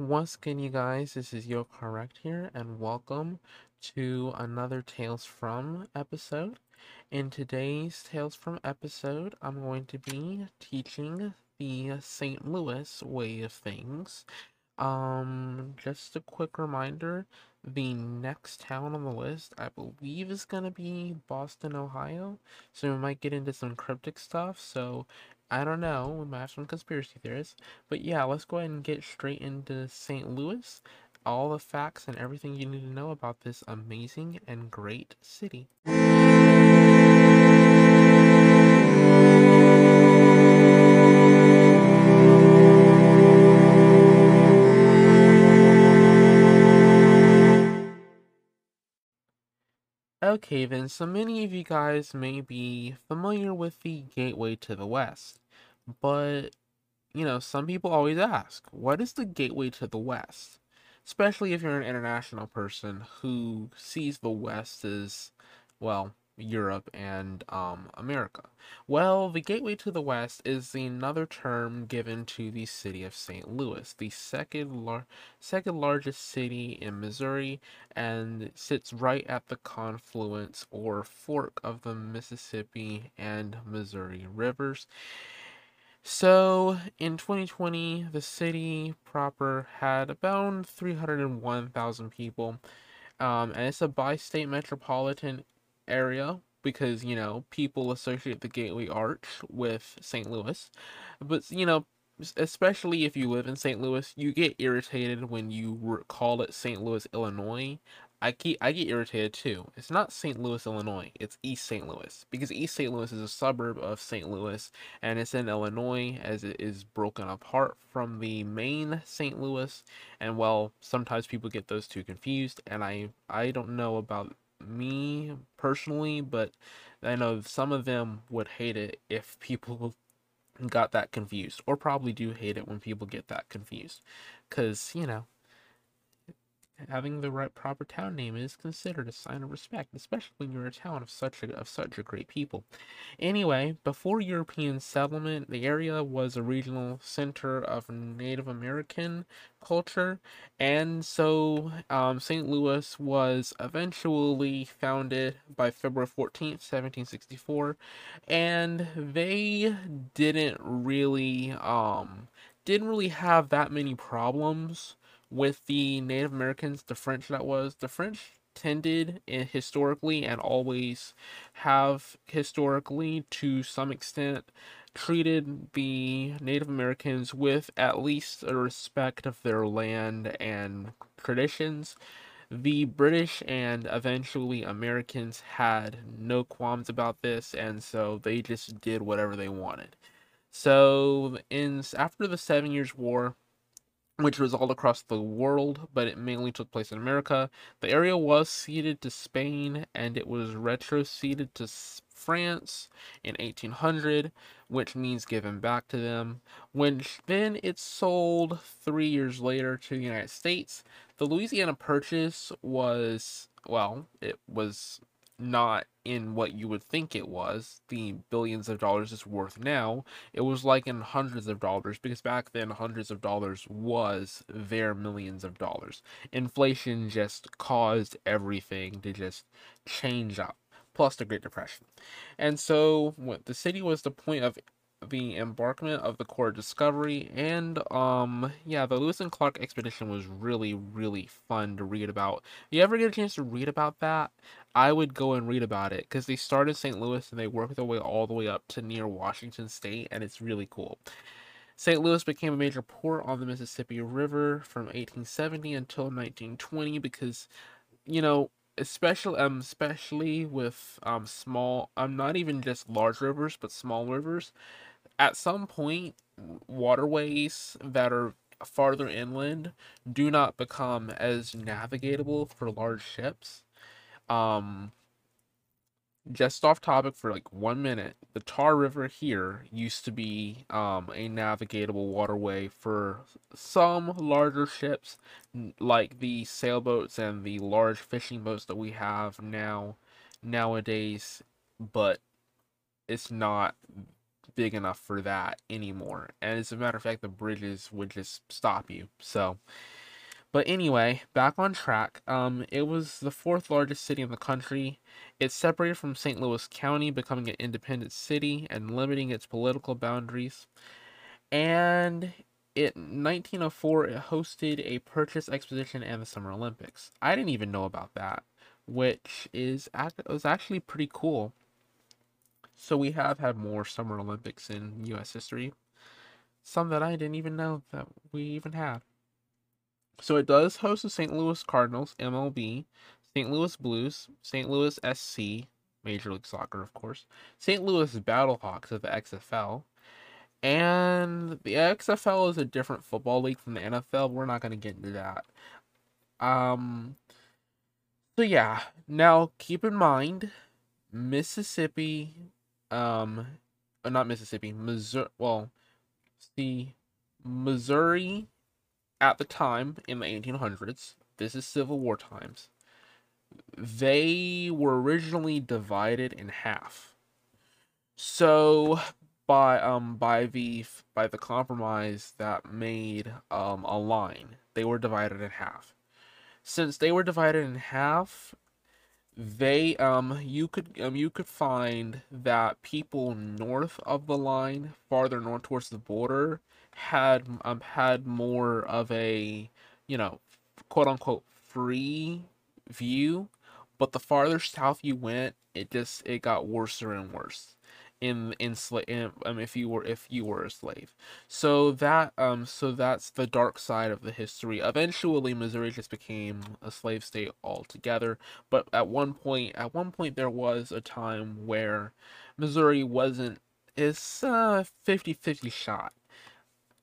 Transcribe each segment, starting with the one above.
Once again, you guys, this is Yo Car Wrecked here, and welcome to another Tales From episode. In today's Tales From episode, I'm going to be teaching the St. Louis way of things. Um, just a quick reminder the next town on the list, I believe, is going to be Boston, Ohio. So we might get into some cryptic stuff. So I don't know. We might have some conspiracy theorists. But yeah, let's go ahead and get straight into St. Louis. All the facts and everything you need to know about this amazing and great city. Okay, then, so many of you guys may be familiar with the Gateway to the West, but you know, some people always ask, what is the gateway to the West? Especially if you're an international person who sees the West as, well, Europe and um, America. Well, the gateway to the West is another term given to the city of St. Louis, the second lar- second largest city in Missouri, and sits right at the confluence or fork of the Mississippi and Missouri rivers. So in 2020, the city proper had about 301,000 people. Um, and it's a bi state metropolitan area because, you know, people associate the Gateway Arch with St. Louis. But, you know, especially if you live in St. Louis, you get irritated when you call it St. Louis, Illinois. I keep I get irritated too. It's not St. Louis, Illinois. It's East St. Louis because East St. Louis is a suburb of St. Louis and it's in Illinois as it is broken apart from the main St. Louis. And well, sometimes people get those two confused and I I don't know about me personally, but I know some of them would hate it if people got that confused or probably do hate it when people get that confused cuz, you know, having the right proper town name is considered a sign of respect, especially when you're a town of such a of such a great people. Anyway, before European settlement, the area was a regional center of Native American culture, and so um, St. Louis was eventually founded by February 14th, 1764, and they didn't really um didn't really have that many problems with the Native Americans, the French that was, the French tended historically and always have historically to some extent treated the Native Americans with at least a respect of their land and traditions. The British and eventually Americans had no qualms about this, and so they just did whatever they wanted. So, in after the Seven Years' War, which was all across the world, but it mainly took place in America. The area was ceded to Spain and it was retroceded to France in 1800, which means given back to them. When then it's sold three years later to the United States. The Louisiana Purchase was, well, it was not in what you would think it was, the billions of dollars it's worth now. It was like in hundreds of dollars because back then hundreds of dollars was their millions of dollars. Inflation just caused everything to just change up, plus the Great Depression. And so the city was the point of the embarkment of the Corps discovery and um yeah the lewis and clark expedition was really really fun to read about. If you ever get a chance to read about that i would go and read about it because they started st louis and they worked their way all the way up to near washington state and it's really cool. St louis became a major port on the mississippi river from 1870 until 1920 because you know especially um especially with um small um not even just large rivers but small rivers at some point, waterways that are farther inland do not become as navigatable for large ships. Um, just off topic for like one minute, the Tar River here used to be um, a navigable waterway for some larger ships, like the sailboats and the large fishing boats that we have now nowadays, but it's not big enough for that anymore. And as a matter of fact, the bridges would just stop you. So, but anyway, back on track. Um, it was the fourth largest city in the country. It separated from St. Louis County, becoming an independent city and limiting its political boundaries. And it 1904 it hosted a purchase exposition and the Summer Olympics. I didn't even know about that, which is was actually pretty cool. So we have had more Summer Olympics in U.S. history, some that I didn't even know that we even had. So it does host the St. Louis Cardinals, MLB, St. Louis Blues, St. Louis SC, Major League Soccer, of course, St. Louis Battlehawks of the XFL, and the XFL is a different football league from the NFL. We're not going to get into that. Um, so yeah, now keep in mind, Mississippi, um, uh, not Mississippi, Missouri. Well, see, Missouri at the time in the 1800s. This is Civil War times. They were originally divided in half. So by um by the by the compromise that made um a line. They were divided in half. Since they were divided in half, they um you could um you could find that people north of the line, farther north towards the border, had um had more of a you know quote unquote free view, but the farther south you went, it just it got worse and worse in in, in um, if you were if you were a slave. So that um so that's the dark side of the history. Eventually Missouri just became a slave state altogether, but at one point at one point there was a time where Missouri wasn't it's uh 50-50 shot.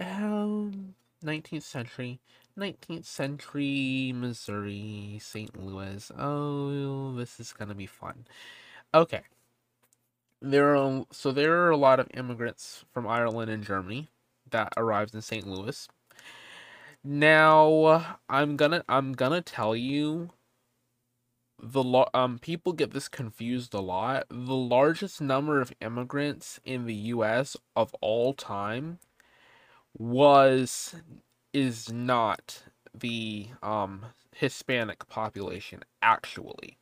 Um 19th century 19th century Missouri, St. Louis. Oh, this is to be fun. Okay there are so there are a lot of immigrants from Ireland and Germany that arrived in St. Louis. Now, I'm gonna I'm gonna tell you the um people get this confused a lot. The largest number of immigrants in the US of all time was is not the um Hispanic population actually.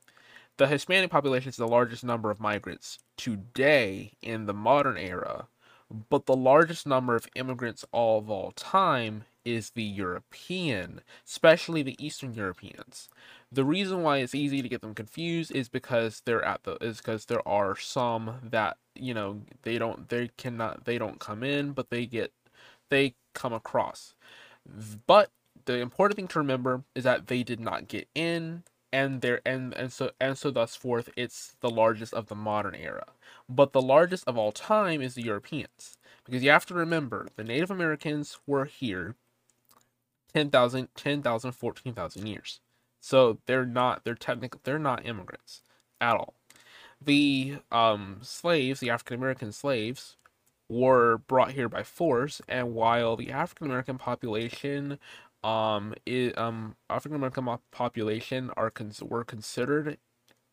The Hispanic population is the largest number of migrants today in the modern era, but the largest number of immigrants all of all time is the European, especially the Eastern Europeans. The reason why it's easy to get them confused is because they're at the is because there are some that you know they don't they cannot they don't come in, but they get they come across. But the important thing to remember is that they did not get in and there and and so and so thus forth it's the largest of the modern era. But the largest of all time is the europeans because you have to remember the native americans were here 10,000 10,000 14,000 years. So they're not they're technically they're not immigrants at all. The um slaves the african american slaves were brought here by force and while the african american population um it, um African American population are cons- were considered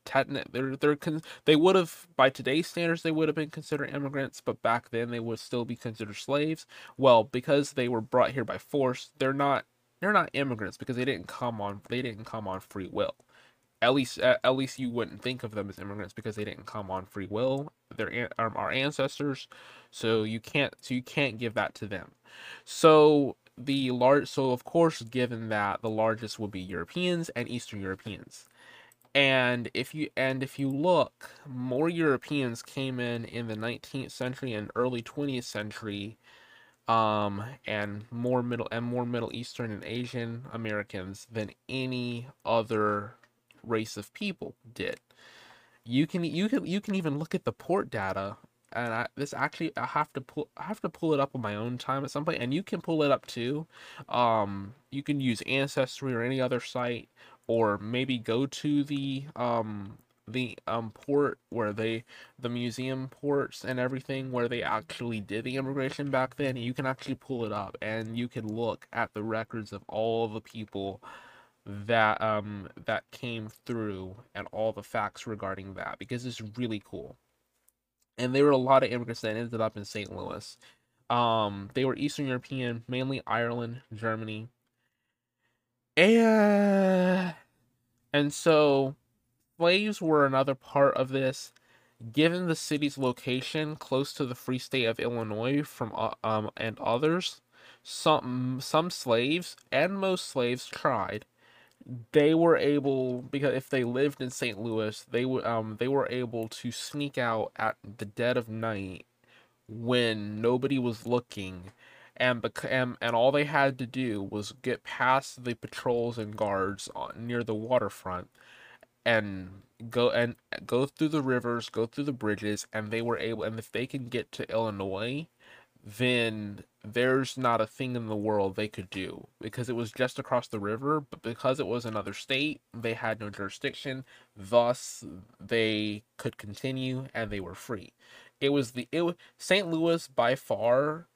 technic they're they're con- they would have by today's standards they would have been considered immigrants but back then they would still be considered slaves. Well because they were brought here by force they're not they're not immigrants because they didn't come on they didn't come on free will. At least at least you wouldn't think of them as immigrants because they didn't come on free will. They're um, our ancestors so you can't so you can't give that to them. So the large so of course given that the largest would be Europeans and Eastern Europeans. And if you and if you look, more Europeans came in in the 19th century and early 20th century um and more middle and more Middle Eastern and Asian Americans than any other race of people did. You can you can you can even look at the port data and I, this actually I have to pull I have to pull it up on my own time at some point, and you can pull it up too. Um, you can use Ancestry or any other site, or maybe go to the um the um port where they the museum ports and everything where they actually did the immigration back then. You can actually pull it up, and you can look at the records of all the people that um that came through and all the facts regarding that because it's really cool and there were a lot of immigrants that ended up in St. Louis. Um, they were Eastern European, mainly Ireland, Germany, and and so slaves were another part of this. Given the city's location close to the Free State of Illinois from uh, um and others, some some slaves and most slaves tried they were able because if they lived in St. Louis, they would um they were able to sneak out at the dead of night when nobody was looking and bec- and, and all they had to do was get past the patrols and guards on, near the waterfront and go and go through the rivers, go through the bridges and they were able and if they can get to Illinois, then there's not a thing in the world they could do because it was just across the river, but because it was another state, they had no jurisdiction, thus they could continue and they were free. It was the it St. Louis by far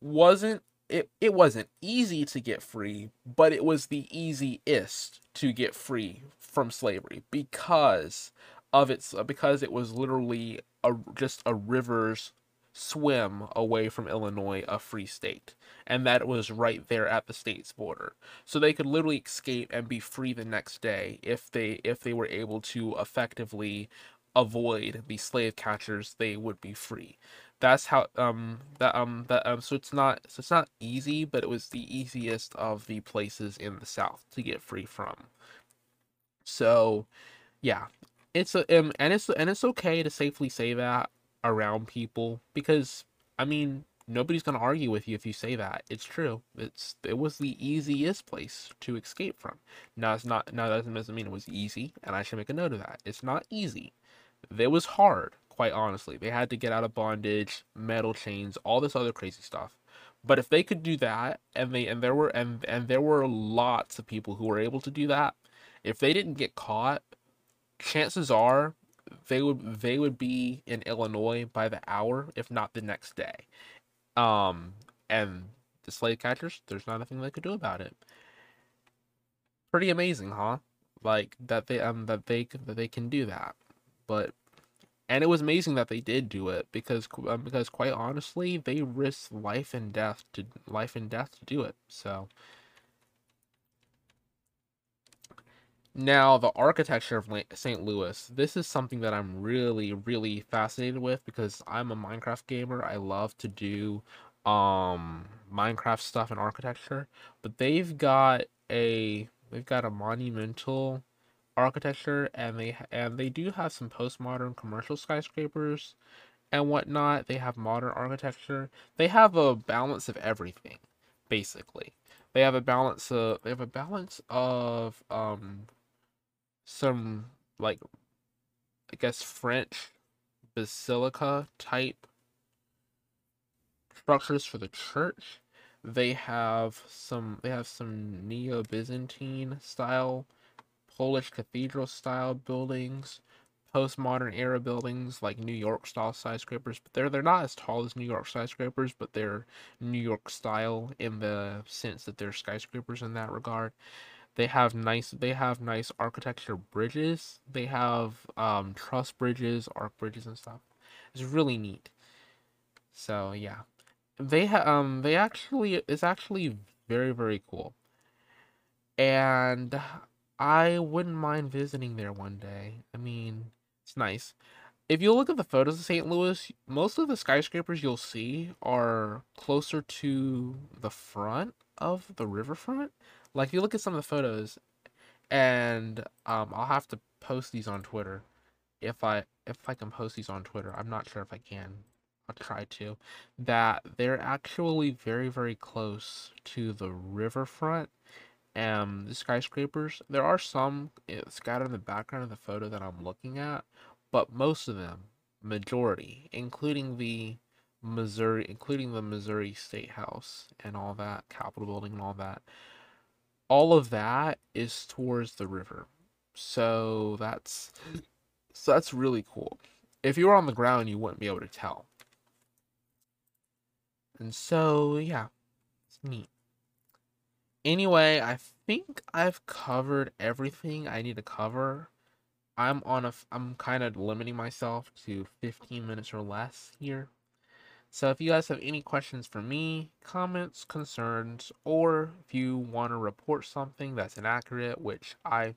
wasn't it it wasn't easy to get free, but it was the easiest to get free from slavery because of its because it was literally a just a river's swim away from Illinois, a free state. And that was right there at the state's border. So they could literally escape and be free the next day if they if they were able to effectively avoid the slave catchers, they would be free. That's how um that um that um so it's not so it's not easy, but it was the easiest of the places in the South to get free from. So yeah, it's a um, and it's and it's okay to safely say that around people because I mean nobody's gonna argue with you if you say that. It's true. It's it was the easiest place to escape from. Now it's not now that doesn't mean it was easy, and I should make a note of that. It's not easy. It was hard, quite honestly. They had to get out of bondage, metal chains, all this other crazy stuff. But if they could do that, and they and there were and and there were lots of people who were able to do that, if they didn't get caught, chances are they would they would be in Illinois by the hour, if not the next day. Um, and the slave catchers, there's not nothing they could do about it. Pretty amazing, huh? Like that they um that they that they can do that, but and it was amazing that they did do it because um, because quite honestly they risked life and death to life and death to do it. So Now, the architecture of St. Louis, this is something that I'm really, really fascinated with because I'm a Minecraft gamer. I love to do um Minecraft stuff and architecture, but they've got a they've got a monumental architecture and they and they do have some postmodern commercial skyscrapers and whatnot. They have modern architecture. They have a balance of everything, basically. They have a balance of they have a balance of um some like I guess French basilica type structures for the church. They have some they have some neo-Byzantine style Polish cathedral style buildings, postmodern era buildings like New York style skyscrapers, but they're they're not as tall as New York skyscrapers, but they're New York style in the sense that they're skyscrapers in that regard. They have nice they have nice architecture bridges. They have um truss bridges, arc bridges and stuff. It's really neat. So yeah. They ha- um they actually it's actually very very cool. And I wouldn't mind visiting there one day. I mean, it's nice. If you look at the photos of St. Louis, most of the skyscrapers you'll see are closer to the front of the riverfront. Like if you look at some of the photos, and um, I'll have to post these on Twitter. If I if I can post these on Twitter, I'm not sure if I can. I'll try to. That they're actually very very close to the riverfront and the skyscrapers. There are some eh, scattered in the background of the photo that I'm looking at, but most of them, majority, including the Missouri, including the Missouri State House and all that, Capitol Building and all that, all of that is towards the river. So that's so that's really cool. If you were on the ground, you wouldn't be able to tell. And so, yeah, it's neat. Anyway, I think I've covered everything I need to cover. I'm on a I'm kind of limiting myself to 15 minutes or less here. So if you guys have any questions for me, comments, concerns, or if you want to report something that's inaccurate, which I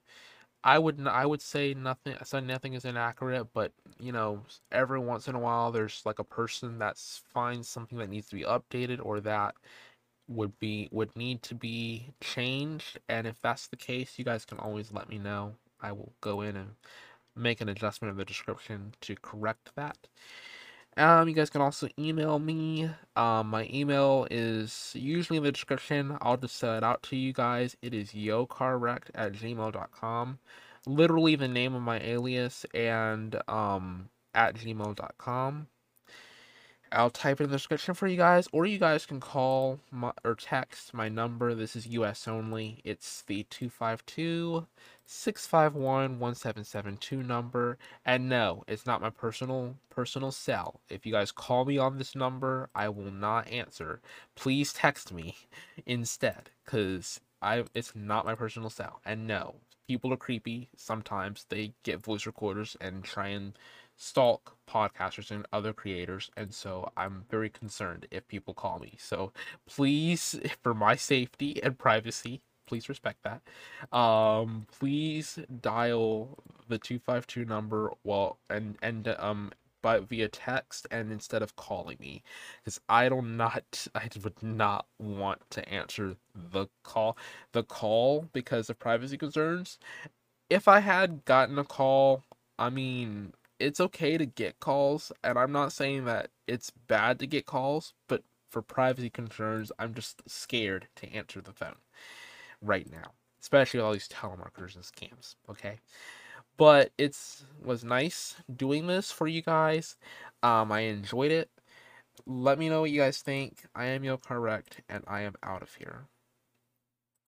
I would I would say nothing I said nothing is inaccurate, but you know, every once in a while there's like a person that finds something that needs to be updated or that would be would need to be changed, and if that's the case, you guys can always let me know. I will go in and make an adjustment of the description to correct that. Um, you guys can also email me. Um, my email is usually in the description. I'll just set it out to you guys. It is yocarwrecked at gmail.com. Literally the name of my alias and um at gmail.com. I'll type it in the description for you guys, or you guys can call my, or text my number. This is US only. It's the 252 651 1772 number. And no, it's not my personal personal cell. If you guys call me on this number, I will not answer. Please text me instead, because I it's not my personal cell. And no, people are creepy. Sometimes they get voice recorders and try and stalk podcasters and other creators and so i'm very concerned if people call me. So please for my safety and privacy please respect that. Um please dial the 252 number well and and um but via text and instead of calling me because i do not not, i would not want to answer the call the call because of privacy concerns. If i had gotten a call i mean it's okay to get calls, and I'm not saying that it's bad to get calls, but for privacy concerns, I'm just scared to answer the phone right now, especially all these telemarketers and scams. Okay, but it's was nice doing this for you guys. Um, I enjoyed it. Let me know what you guys think. I am Yo Car Wrecked, and I am out of here.